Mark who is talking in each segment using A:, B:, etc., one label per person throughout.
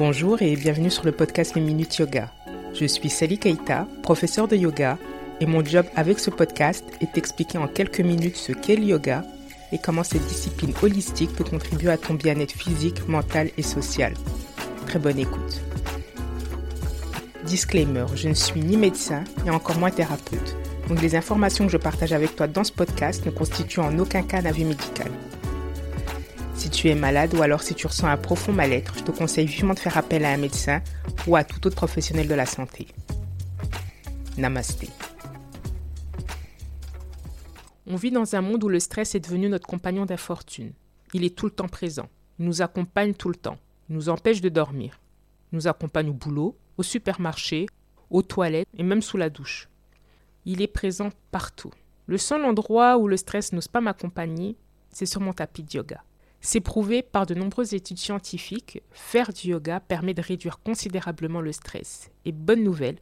A: Bonjour et bienvenue sur le podcast Les Minutes Yoga. Je suis Sally Keita, professeure de yoga, et mon job avec ce podcast est d'expliquer en quelques minutes ce qu'est le yoga et comment cette discipline holistique peut contribuer à ton bien-être physique, mental et social. Très bonne écoute. Disclaimer, je ne suis ni médecin et encore moins thérapeute. Donc les informations que je partage avec toi dans ce podcast ne constituent en aucun cas un avis médical. Si tu es malade ou alors si tu ressens un profond mal-être, je te conseille vivement de faire appel à un médecin ou à tout autre professionnel de la santé. Namasté. On vit dans un monde où le stress est devenu notre compagnon d'infortune. Il est tout le temps présent. Il nous accompagne tout le temps. Il nous empêche de dormir. Il nous accompagne au boulot, au supermarché, aux toilettes et même sous la douche. Il est présent partout. Le seul endroit où le stress n'ose pas m'accompagner, c'est sur mon tapis de yoga. C'est prouvé par de nombreuses études scientifiques, faire du yoga permet de réduire considérablement le stress. Et bonne nouvelle,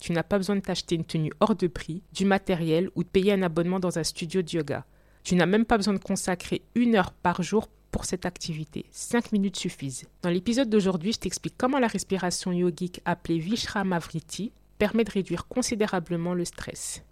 A: tu n'as pas besoin de t'acheter une tenue hors de prix, du matériel ou de payer un abonnement dans un studio de yoga. Tu n'as même pas besoin de consacrer une heure par jour pour cette activité. Cinq minutes suffisent. Dans l'épisode d'aujourd'hui, je t'explique comment la respiration yogique appelée Vishramavriti permet de réduire considérablement le stress.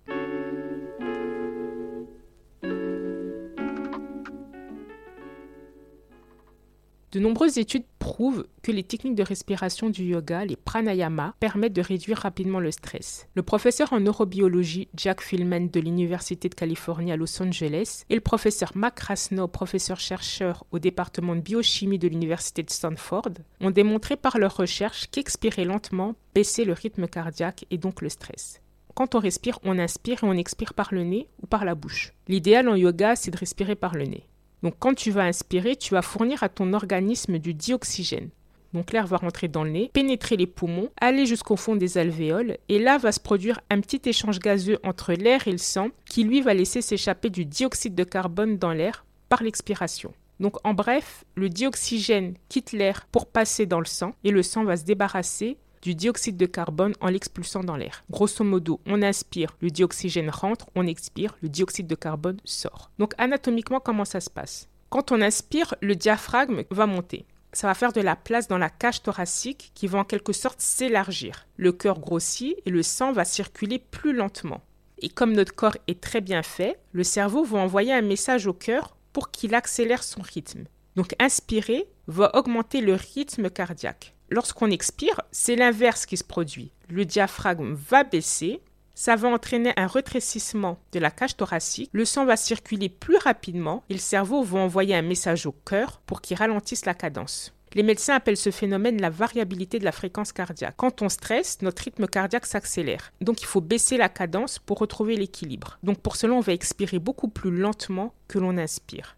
A: De nombreuses études prouvent que les techniques de respiration du yoga, les pranayama, permettent de réduire rapidement le stress. Le professeur en neurobiologie Jack Filman de l'Université de Californie à Los Angeles et le professeur Mac Rasnow, professeur-chercheur au département de biochimie de l'Université de Stanford, ont démontré par leurs recherches qu'expirer lentement baissait le rythme cardiaque et donc le stress quand on respire, on inspire et on expire par le nez ou par la bouche. L'idéal en yoga, c'est de respirer par le nez. Donc quand tu vas inspirer, tu vas fournir à ton organisme du dioxygène. Donc l'air va rentrer dans le nez, pénétrer les poumons, aller jusqu'au fond des alvéoles, et là va se produire un petit échange gazeux entre l'air et le sang qui lui va laisser s'échapper du dioxyde de carbone dans l'air par l'expiration. Donc en bref, le dioxygène quitte l'air pour passer dans le sang et le sang va se débarrasser du dioxyde de carbone en l'expulsant dans l'air. Grosso modo, on inspire, le dioxygène rentre, on expire, le dioxyde de carbone sort. Donc anatomiquement, comment ça se passe? Quand on inspire, le diaphragme va monter. Ça va faire de la place dans la cage thoracique qui va en quelque sorte s'élargir. Le cœur grossit et le sang va circuler plus lentement. Et comme notre corps est très bien fait, le cerveau va envoyer un message au cœur pour qu'il accélère son rythme. Donc inspirer va augmenter le rythme cardiaque. Lorsqu'on expire, c'est l'inverse qui se produit. Le diaphragme va baisser, ça va entraîner un rétrécissement de la cage thoracique, le sang va circuler plus rapidement et le cerveau va envoyer un message au cœur pour qu'il ralentisse la cadence. Les médecins appellent ce phénomène la variabilité de la fréquence cardiaque. Quand on stresse, notre rythme cardiaque s'accélère. Donc il faut baisser la cadence pour retrouver l'équilibre. Donc pour cela, on va expirer beaucoup plus lentement que l'on inspire.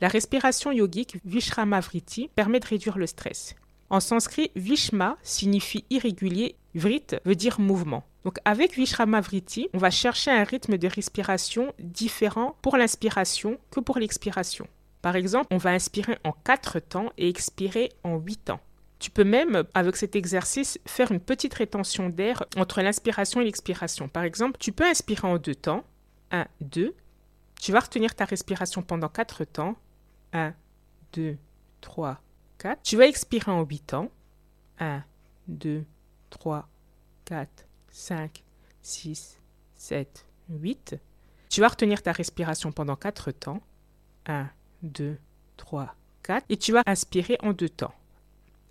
A: La respiration yogique Vishramavriti permet de réduire le stress. En sanskrit, Vishma signifie irrégulier, Vrit veut dire mouvement. Donc avec Vishramavriti, on va chercher un rythme de respiration différent pour l'inspiration que pour l'expiration. Par exemple, on va inspirer en 4 temps et expirer en 8 temps. Tu peux même, avec cet exercice, faire une petite rétention d'air entre l'inspiration et l'expiration. Par exemple, tu peux inspirer en 2 temps. 1, 2. Tu vas retenir ta respiration pendant 4 temps. 1, 2, 3, tu vas expirer en 8 temps. 1, 2, 3, 4, 5, 6, 7, 8. Tu vas retenir ta respiration pendant 4 temps. 1, 2, 3, 4. Et tu vas inspirer en 2 temps.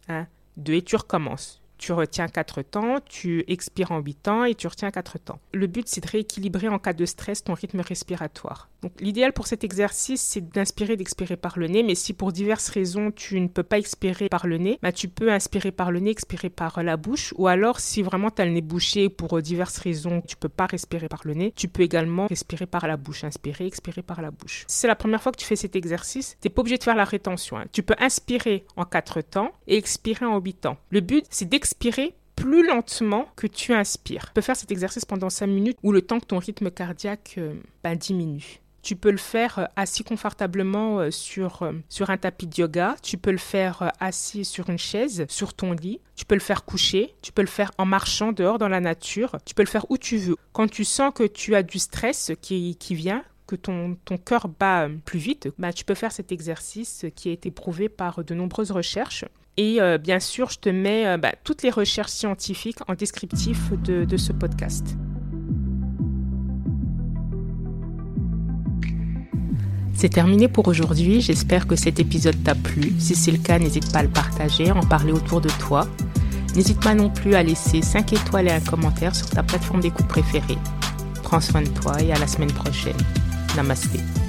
A: 1, 2 et tu recommences tu retiens 4 temps, tu expires en 8 temps et tu retiens 4 temps. Le but, c'est de rééquilibrer en cas de stress ton rythme respiratoire. Donc l'idéal pour cet exercice, c'est d'inspirer, d'expirer par le nez, mais si pour diverses raisons tu ne peux pas expirer par le nez, bah, tu peux inspirer par le nez, expirer par la bouche, ou alors si vraiment tu as le nez bouché pour diverses raisons, tu peux pas respirer par le nez, tu peux également respirer par la bouche, inspirer, expirer par la bouche. Si c'est la première fois que tu fais cet exercice, tu n'es pas obligé de faire la rétention. Hein. Tu peux inspirer en 4 temps et expirer en 8 temps. Le but, c'est d'expirer expirer plus lentement que tu inspires. Tu peux faire cet exercice pendant 5 minutes ou le temps que ton rythme cardiaque euh, ben, diminue. Tu peux le faire euh, assis confortablement euh, sur, sur un tapis de yoga. Tu peux le faire assis sur une chaise, sur ton lit. Tu peux le faire coucher. Tu peux le faire en marchant dehors dans la nature. Tu peux le faire où tu veux. Quand tu sens que tu as du stress qui, qui vient, que ton, ton cœur bat plus vite, bah, tu peux faire cet exercice qui a été prouvé par de nombreuses recherches. Et euh, bien sûr, je te mets euh, bah, toutes les recherches scientifiques en descriptif de, ce podcast. C'est terminé pour aujourd'hui. J'espère que cet épisode t'a plu. Si c'est le cas, n'hésite pas à le partager, en parler autour de toi. N'hésite pas non plus à laisser 5 étoiles et un commentaire sur ta plateforme d'écoute préférée. Prends soin de toi et à la semaine prochaine. Namaste.